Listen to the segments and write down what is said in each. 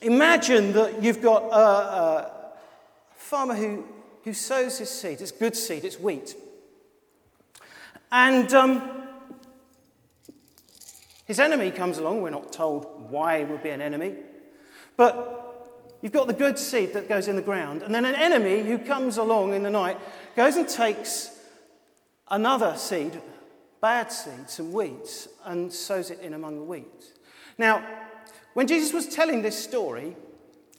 imagine that you've got a, a farmer who, who sows his seed. It's good seed, it's wheat. And um, his enemy comes along. We're not told why it would be an enemy. But you've got the good seed that goes in the ground. And then an enemy who comes along in the night goes and takes another seed, bad seed, some weeds, and sows it in among the wheat. Now, when Jesus was telling this story,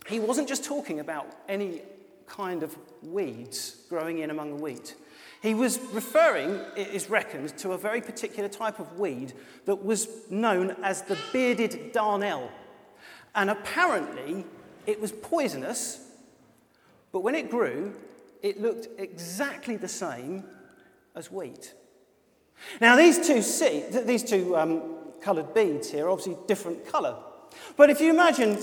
he wasn't just talking about any kind of weeds growing in among the wheat. He was referring, it is reckoned, to a very particular type of weed that was known as the bearded darnel. And apparently, it was poisonous, but when it grew, it looked exactly the same as wheat. Now, these two, see, these two um, coloured beads here are obviously different colour. But if you imagine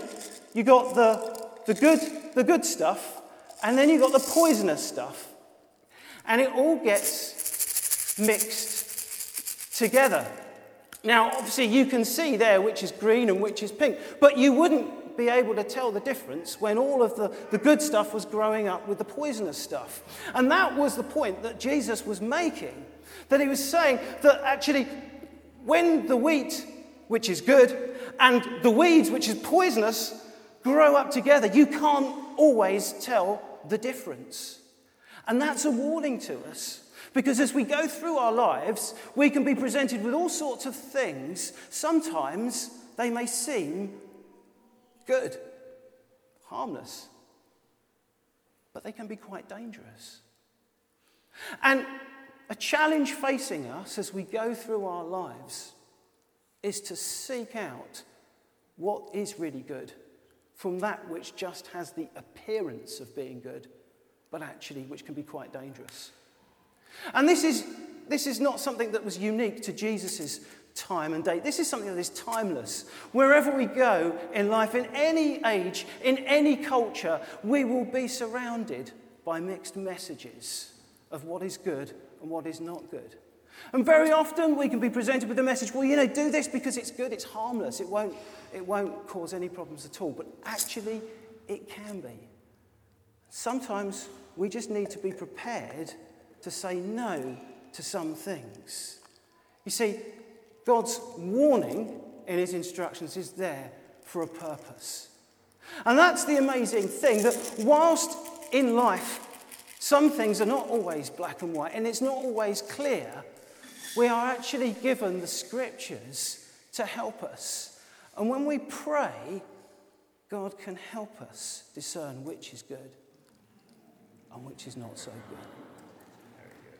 you got the, the, good, the good stuff, and then you've got the poisonous stuff. And it all gets mixed together. Now, obviously, you can see there which is green and which is pink, but you wouldn't be able to tell the difference when all of the, the good stuff was growing up with the poisonous stuff. And that was the point that Jesus was making. That he was saying that actually, when the wheat, which is good, and the weeds, which is poisonous, grow up together, you can't always tell the difference. And that's a warning to us. Because as we go through our lives, we can be presented with all sorts of things. Sometimes they may seem good, harmless, but they can be quite dangerous. And a challenge facing us as we go through our lives is to seek out what is really good from that which just has the appearance of being good but actually which can be quite dangerous. And this is, this is not something that was unique to Jesus' time and date. This is something that is timeless. Wherever we go in life, in any age, in any culture, we will be surrounded by mixed messages of what is good and what is not good. And very often we can be presented with the message, well, you know, do this because it's good, it's harmless, it won't, it won't cause any problems at all. But actually, it can be. Sometimes we just need to be prepared to say no to some things. You see, God's warning in his instructions is there for a purpose. And that's the amazing thing that whilst in life some things are not always black and white and it's not always clear, we are actually given the scriptures to help us. And when we pray, God can help us discern which is good and which is not so good.